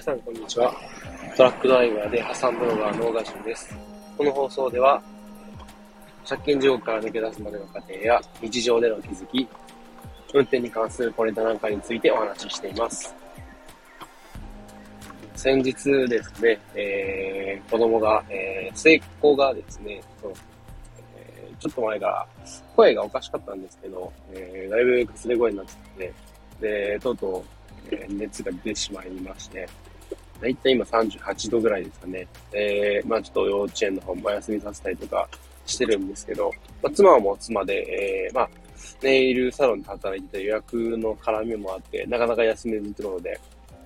皆さん、こんにちは。トラックドライバーで破産ブロガーの小賀淳です。この放送では、借金地獄から抜け出すまでの過程や日常での気づき、運転に関するポイントなんかについてお話ししています。先日ですね、えー、子供が、えー、末っ子がですね、えー、ちょっと前から声がおかしかったんですけど、えー、だいぶかすれ声になってて、で、とうとうえ熱が出てしまいまして、だいたい今38度ぐらいですかね。えー、まあちょっと幼稚園の方も休みさせたりとかしてるんですけど、まあ、妻はもう妻で、えー、まあ、ネイルサロンで働いてた予約の絡みもあって、なかなか休めずってことで、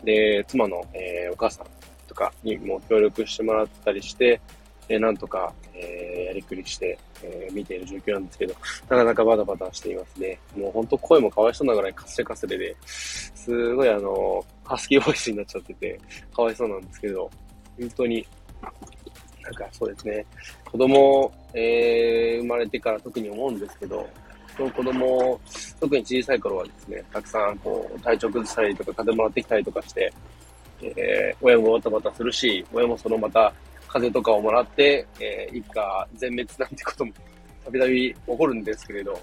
で、妻の、えー、お母さんとかにも協力してもらったりして、えー、なんとか、えー、やりくりして、えー、見ている状況なんですけど、なかなかバタバタしていますね。もうほんと声もかわいそうなぐらいカスレカスレで、すごいあの、ハスキーボイスになっちゃってて、かわいそうなんですけど、本当に、なんかそうですね、子供、えー、生まれてから特に思うんですけど、その子供、特に小さい頃はですね、たくさんこう、体調崩したりとか、風邪もらってきたりとかして、えー、親もバタバタするし、親もそのまた風とかをもらって、えー、一家全滅なんてこともたびたび起こるんですけれど、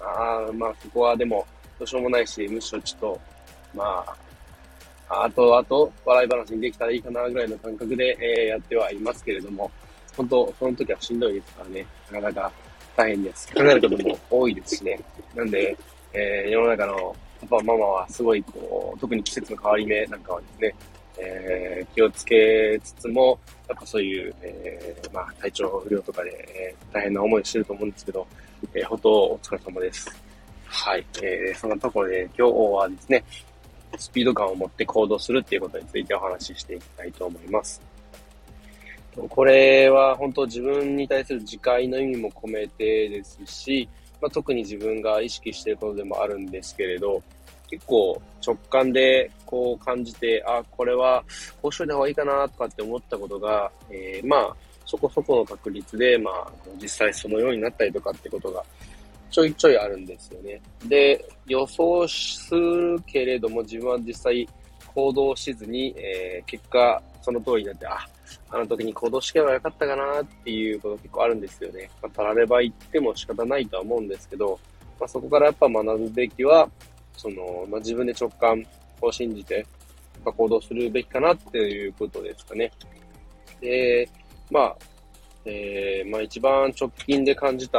ああ、まあ、そこはでも、どうしようもないし、むしろちょっと、まあ、あとあと、笑い話にできたらいいかなぐらいの感覚で、えー、やってはいますけれども、本当、その時はしんどいですからね、なかなか大変です。考えることも多いですしね。なんで、えー、世の中のパパ、ママはすごい、こう、特に季節の変わり目なんかはですね、えー、気をつけつつも、やっぱそういう、えー、まあ、体調不良とかで、えー、大変な思いしてると思うんですけど、えー、本当お疲れ様です。はい。えー、そんなところで今日はですね、スピード感を持って行動するっていうことについてお話ししていきたいと思います。これは本当自分に対する自戒の意味も込めてですし、まあ、特に自分が意識していることでもあるんですけれど、結構直感でこう感じて、あ、これはこうしといた方がいいかなとかって思ったことが、えー、まあ、そこそこの確率で、まあ、実際そのようになったりとかってことがちょいちょいあるんですよね。で、予想するけれども自分は実際行動しずに、えー、結果その通りになって、あ、あの時に行動しければよかったかなっていうこと結構あるんですよね。まあ、たられば言っても仕方ないとは思うんですけど、まあ、そこからやっぱ学ぶべきは、その、まあ、自分で直感を信じて、まあ、行動するべきかなっていうことですかね。で、まあ、えー、まあ一番直近で感じた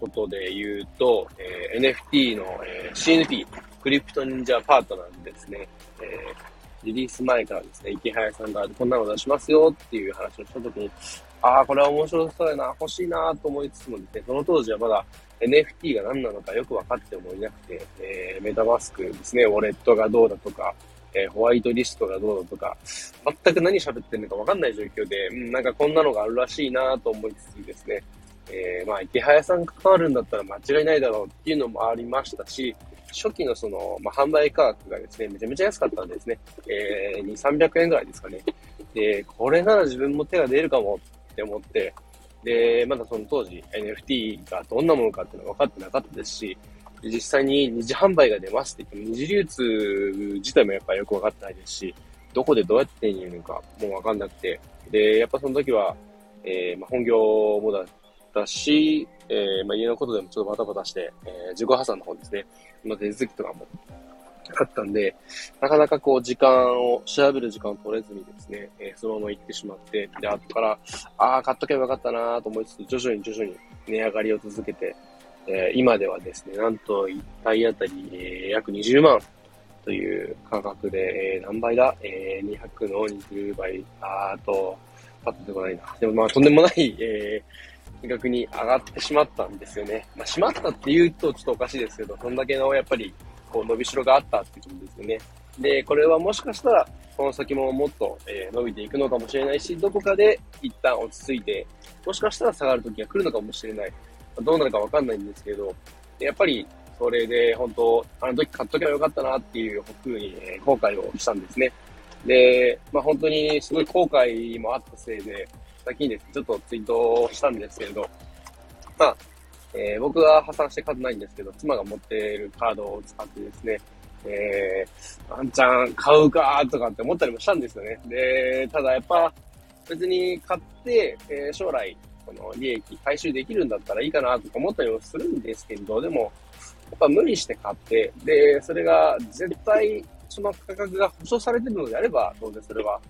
ことで言うと、えー、NFT の、えー、CNP、クリプト忍者パートナーですね、えー、リリース前からですね、池早さんがこんなの出しますよっていう話をしたときに、ああ、これは面白そうやな、欲しいなと思いつつもですね、その当時はまだ NFT が何なのかよく分かってもいなくて、えー、メタマスクですね、ウォレットがどうだとか、えー、ホワイトリストがどうだとか、全く何喋ってるのか分かんない状況で、うん、なんかこんなのがあるらしいなと思いつつですね、えー、まあ、池早さん関わるんだったら間違いないだろうっていうのもありましたし、初期のその、まあ、販売価格がですね、めちゃめちゃ安かったんですね。えー、2、300円ぐらいですかね。で、これなら自分も手が出るかもって思って、で、まだその当時 NFT がどんなものかっていうのは分かってなかったですし、実際に二次販売が出ますって言っても、二次流通自体もやっぱよく分かってないですし、どこでどうやって手に入れるのかもう分かんなくて、で、やっぱその時は、えー、まあ、本業もだったし、えー、まあ、家のことでもちょっとバタバタして、えー、自己破産の方ですね、の手続きとかもあったんで、なかなかこう時間を、調べる時間を取れずにですね、えー、そのまま行ってしまって、で、後から、ああ、買っとけばよかったなと思いつつ、徐々に徐々に値上がりを続けて、えー、今ではですね、なんと1体あたり、えー、約20万という価格で、えー、何倍だ？えー、200の20倍、あーと、パッとでもないな。でもまあ、とんでもない、えー、金額に上がってしまったんですよね。まあ、しまったって言うとちょっとおかしいですけど、そんだけのやっぱり、こう、伸びしろがあったってことですよね。で、これはもしかしたら、この先ももっと、え、伸びていくのかもしれないし、どこかで一旦落ち着いて、もしかしたら下がる時が来るのかもしれない。どうなるかわかんないんですけど、やっぱり、それで本当、あの時買っとけばよかったなっていうふうに、えー、後悔をしたんですね。で、まあ本当にすごい後悔もあったせいで、先にですね、ちょっとツイートをしたんですけれど、まあ、えー、僕は破産して数ないんですけど、妻が持っているカードを使ってですね、えー、ワンチャン買うかとかって思ったりもしたんですよね。で、ただやっぱ、別に買って、えー、将来、この利益回収できるんだったらいいかなとか思ったりもするんですけど、でも、やっぱ無理して買って、で、それが絶対その価格が保証されてるのであれば、当然それは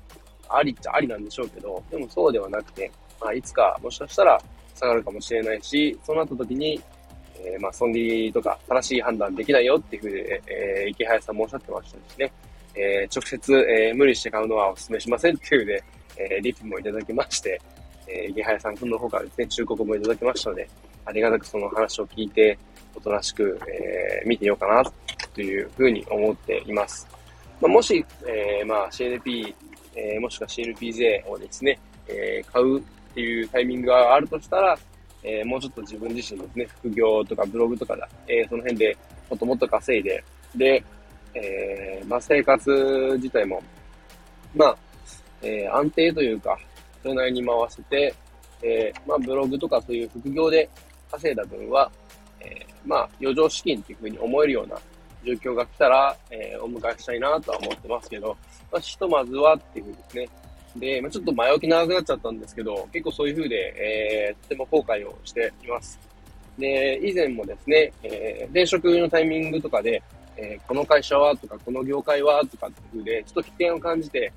ありっちゃありなんでしょうけど、でもそうではなくて、まあ、いつかもしかしたら下がるかもしれないし、そうなった時に、えー、まあ、損切りとか正しい判断できないよっていうふうで、えー、池早さんもおっしゃってましたしね、えー、直接、えー、無理して買うのはお勧めしませんっていうで、えー、リプもいただきまして、えー、池早さんの方からですね、忠告もいただきましたので、ありがたくその話を聞いて、おとなしく、えー、見てようかな、というふうに思っています。まあ、もし、えー、まあ、CNP、えー、もしくは CNPJ をですね、えー、買うっていうタイミングがあるとしたら、えー、もうちょっと自分自身ですね、副業とかブログとかだ、えー、その辺でもっともっと稼いで、で、えー、まあ、生活自体も、まあ、え、安定というか、それなりに回せて、え、まあ、ブログとかそういう副業で稼いだ分は、え、まあ、余剰資金っていうふうに思えるような状況が来たら、え、お迎えしたいなとは思ってますけど、まあ、ひとまずはっていうふうですね。で、まあ、ちょっと前置き長くなっちゃったんですけど、結構そういう風で、えー、とても後悔をしています。で、以前もですね、えー、転職のタイミングとかで、えー、この会社はとか、この業界はとかっていう風で、ちょっと危険を感じて、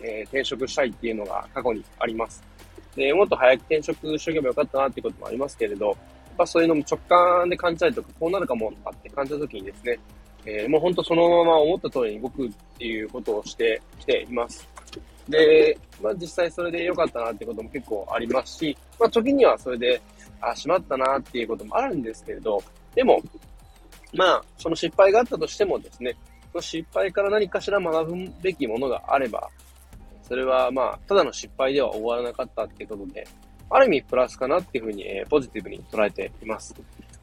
えー、転職したいっていうのが過去にあります。で、もっと早く転職しとけばよかったなっていうこともありますけれど、やっぱそういうのも直感で感じたりとか、こうなるかもとかって感じた時にですね、えー、もうほんとそのまま思った通りに動くっていうことをしてきています。で、まあ実際それで良かったなってことも結構ありますし、まあ時にはそれで、あ、しまったなっていうこともあるんですけれど、でも、まあ、その失敗があったとしてもですね、その失敗から何かしら学ぶべきものがあれば、それはまあ、ただの失敗では終わらなかったっていうことで、ある意味プラスかなっていうふうに、えー、ポジティブに捉えています。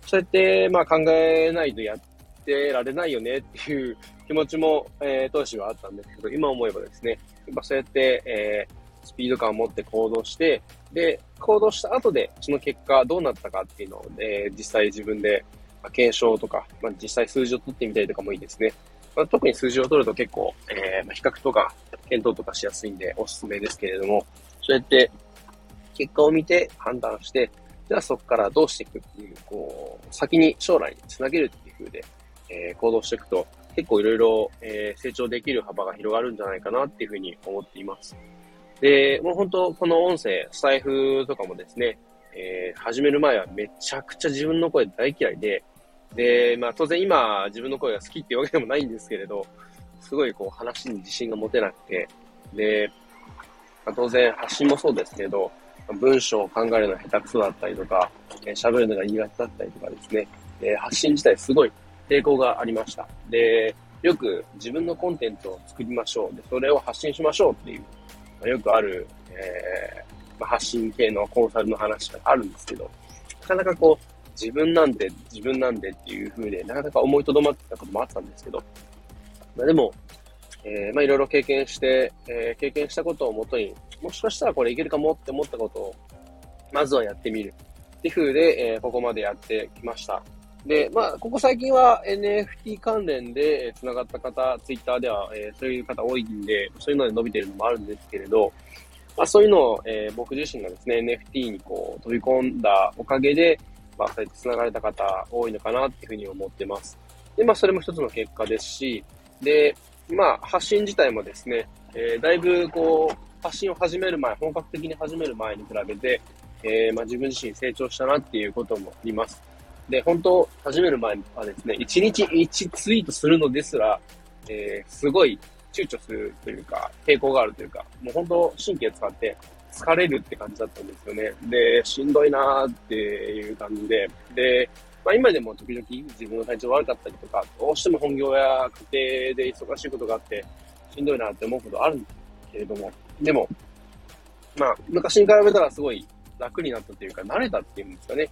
そうやって、まあ考えないとやってられないよねっていう気持ちも、えー、当時はあったんですけど、今思えばですね、まあ、そうやって、えー、スピード感を持って行動して、で、行動した後で、その結果どうなったかっていうのを、えー、実際自分で、まあ、検証とか、まあ、実際数字を取ってみたりとかもいいですね。まあ、特に数字を取ると結構、えー、ま、比較とか、検討とかしやすいんでおすすめですけれども、そうやって結果を見て判断して、じゃあそこからどうしていくっていう、こう、先に将来につなげるっていう風で、えー、行動していくと、結構いろいろ、成長できる幅が広がるんじゃないかなっていうふうに思っています。で、もう本当、この音声、スタイフとかもですね、えー、始める前はめちゃくちゃ自分の声大嫌いで、で、まあ当然今自分の声が好きっていうわけでもないんですけれど、すごいこう話に自信が持てなくて、で、まあ、当然発信もそうですけど、文章を考えるのが下手くそだったりとか、え、喋るのが苦手だったりとかですね、えー、発信自体すごい抵抗がありました。で、よく自分のコンテンツを作りましょう。で、それを発信しましょうっていう、まあ、よくある、えー、ま、発信系のコンサルの話があるんですけど、なかなかこう、自分なんで、自分なんでっていう風で、なかなか思いとどまってたこともあったんですけど、まあ、でも、えー、まあいろいろ経験して、えー、経験したことをもとに、もしかしたらこれいけるかもって思ったことを、まずはやってみる。っていう風で、えー、ここまでやってきました。で、まあ、ここ最近は NFT 関連で繋がった方、ツイッターでは、えー、そういう方多いんで、そういうので伸びてるのもあるんですけれど、まあ、そういうのを、えー、僕自身がですね、NFT にこう飛び込んだおかげで、まあ、そうやって繋がれた方多いのかなっていうふうに思ってます。で、まあ、それも一つの結果ですし、で、まあ、発信自体もですね、えー、だいぶこう、発信を始める前、本格的に始める前に比べて、えー、まあ、自分自身成長したなっていうこともあります。で、本当、始める前はですね、1日1ツイートするのですら、えー、すごい躊躇するというか、抵抗があるというか、もう本当、神経使って疲れるって感じだったんですよね。で、しんどいなーっていう感じで、で、まあ今でも時々自分の体調悪かったりとか、どうしても本業や家庭で忙しいことがあって、しんどいなって思うことあるんですけれども、でも、まあ昔に比べたらすごい楽になったというか、慣れたっていうんですかね。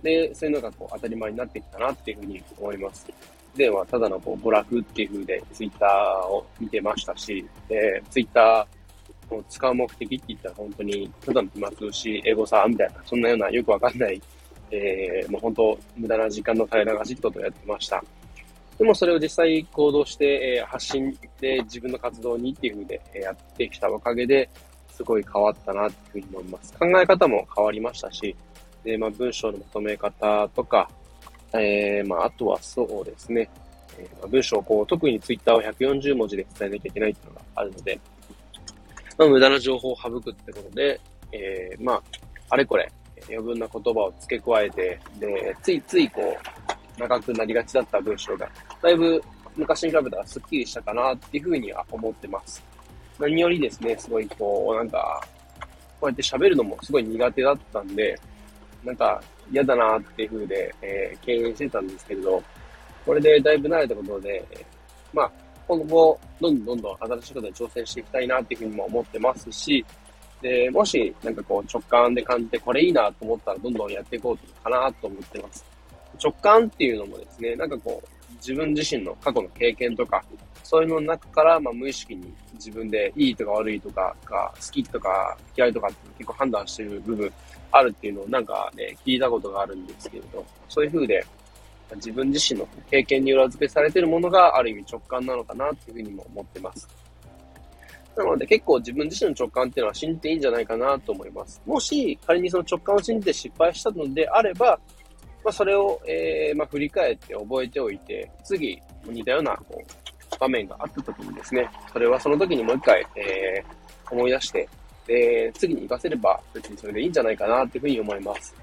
で、そういうのがこう当たり前になってきたなっていうふうに思います。で、まあ、ただのこう娯楽っていう風でツイッターを見てましたし、で、ツイッターを使う目的って言ったら本当に、ただの暇つぶし、エゴサみたいな、そんなようなよくわかんない、えー、もう本当、無駄な時間の垂れ流しってことやってました。でもそれを実際行動して、えー、発信で自分の活動にっていうふうで、やってきたおかげで、すごい変わったなっていうふうに思います。考え方も変わりましたし、で、まあ、文章のまとめ方とか、えー、まあ、あとはそうですね、えー、まあ、文章をこう、特にツイッターを140文字で伝えなきゃいけないっていうのがあるので、まあ、無駄な情報を省くってことで、えー、まあ、あれこれ、余分な言葉を付け加えて、で、ついついこう、長くなりがちだった文章が、だいぶ昔に比べたらスッキリしたかなっていうふうには思ってます。何よりですね、すごいこう、なんか、こうやって喋るのもすごい苦手だったんで、なんか嫌だなっていう風で、えー、敬遠してたんですけれど、これでだいぶ慣れたことで、まあ、今後、どんどんどんどん新しいことに挑戦していきたいなっていうふうにも思ってますし、で、もし、なんかこう直感で感じてこれいいなと思ったらどんどんやっていこうかなと思ってます。直感っていうのもですね、なんかこう、自分自身の過去の経験とか、そういうのの中から、まあ、無意識に自分でいいとか悪いとかが、好きとか嫌いとかって結構判断してる部分あるっていうのをなんかね、聞いたことがあるんですけれど、そういう風で、自分自身の経験に裏付けされているものがある意味直感なのかなっていうふうにも思ってます。なので結構自分自身の直感っていうのは信じていいんじゃないかなと思います。もし仮にその直感を信じて失敗したのであれば、まあ、それを、えー、まあ、振り返って覚えておいて、次、似たような、こう、場面があった時にですね、それはその時にもう一回、えー、思い出して、で、次に活かせれば別にそれでいいんじゃないかなっていうふうに思います。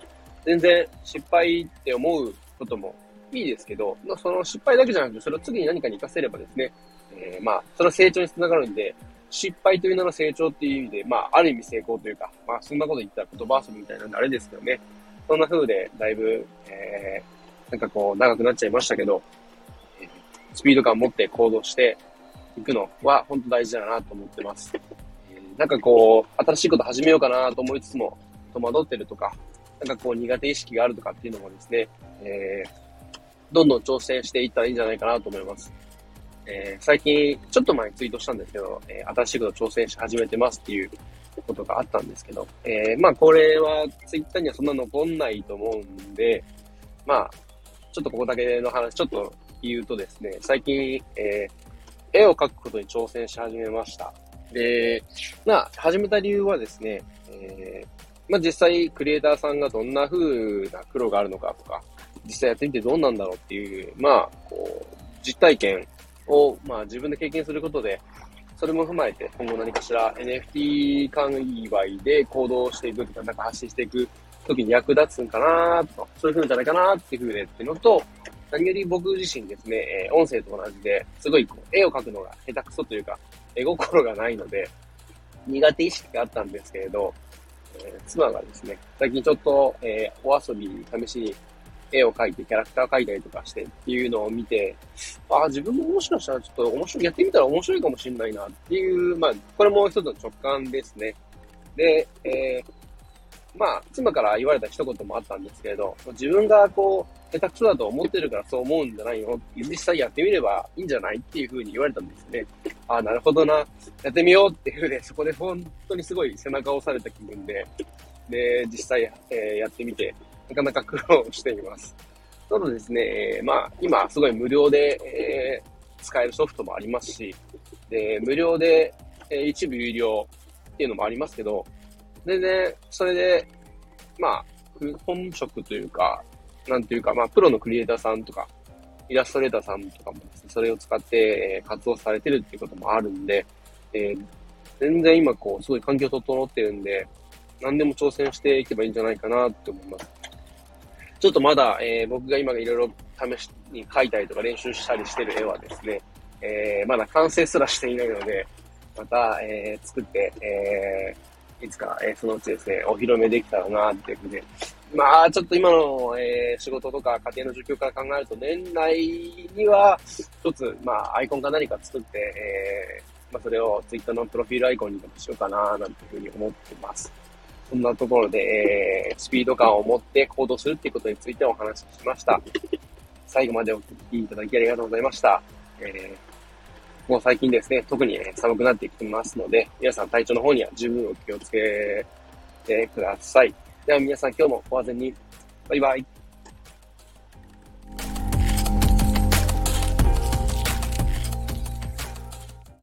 全然失敗って思うこともいいですけど、まあ、その失敗だけじゃなくて、それを次に何かに活かせればですね、えー、まあ、その成長につながるんで、失敗という名の成長っていう意味で、まあ、ある意味成功というか、まあ、そんなこと言ったら言葉遊びみたいなんであれですけどね、そんな風で、だいぶ、えー、なんかこう、長くなっちゃいましたけど、スピード感を持って行動していくのは、本当大事だなと思ってます。なんかこう、新しいこと始めようかなと思いつつも、戸惑ってるとか、なんかこう、苦手意識があるとかっていうのもですね、えー、どんどん挑戦していったらいいんじゃないかなと思います。えー、最近、ちょっと前にツイートしたんですけど、えー、新しいこと挑戦し始めてますっていうことがあったんですけど、えー、まあこれはツイッターにはそんな残んないと思うんで、まあ、ちょっとここだけの話、ちょっと言うとですね、最近、えー、絵を描くことに挑戦し始めました。で、まあ、始めた理由はですね、えー、まあ実際クリエイターさんがどんな風な苦労があるのかとか、実際やってみてどうなんだろうっていう、まあ、こう、実体験を、まあ自分で経験することで、それも踏まえて、今後何かしら NFT 界隈で行動していくとか、なんか発信していく時に役立つんかなと、そういう風じゃないかなっていう風でっていうのと、何より僕自身ですね、え、音声と同じで、すごい絵を描くのが下手くそというか、絵心がないので、苦手意識があったんですけれど、えー、妻がですね、最近ちょっと、えー、お遊び試しに絵を描いて、キャラクター描いたりとかしてっていうのを見て、ああ、自分ももしかしたらちょっと面白い、やってみたら面白いかもしれないなっていう、まあ、これも一つの直感ですね。で、えー、まあ、妻から言われた一言もあったんですけれど、自分がこう、下手くそだと思ってるからそう思うんじゃないよ。実際やってみればいいんじゃないっていう風に言われたんですよね。ああ、なるほどな。やってみようっていう風で、そこで本当にすごい背中を押された気分で、で、実際、えー、やってみて、なかなか苦労しています。ただですね、えー、まあ、今すごい無料で、えー、使えるソフトもありますし、で、無料で、えー、一部有料っていうのもありますけど、全然、それで、まあ、本職というか、なんていうか、まあ、プロのクリエイターさんとか、イラストレーターさんとかもですね、それを使って、え、活動されてるっていうこともあるんで、えー、全然今こう、すごい環境整ってるんで、何でも挑戦していけばいいんじゃないかなって思います。ちょっとまだ、えー、僕が今いろいろ試しに描いたりとか練習したりしてる絵はですね、えー、まだ完成すらしていないので、また、えー、作って、えー、いつか、えー、そのうちですね、お披露目できたらなっていうふうで、まあ、ちょっと今の、えー、仕事とか家庭の状況から考えると、年内には、一つ、まあ、アイコンか何か作って、えー、まあ、それを Twitter のプロフィールアイコンにでもしようかな、なんていうふうに思ってます。そんなところで、えー、スピード感を持って行動するっていうことについてお話ししました。最後までお聞きいただきありがとうございました。えー、もう最近ですね、特に、寒くなってきてますので、皆さん体調の方には十分お気をつけてください。では皆さん今日もご安全に。バイバイ。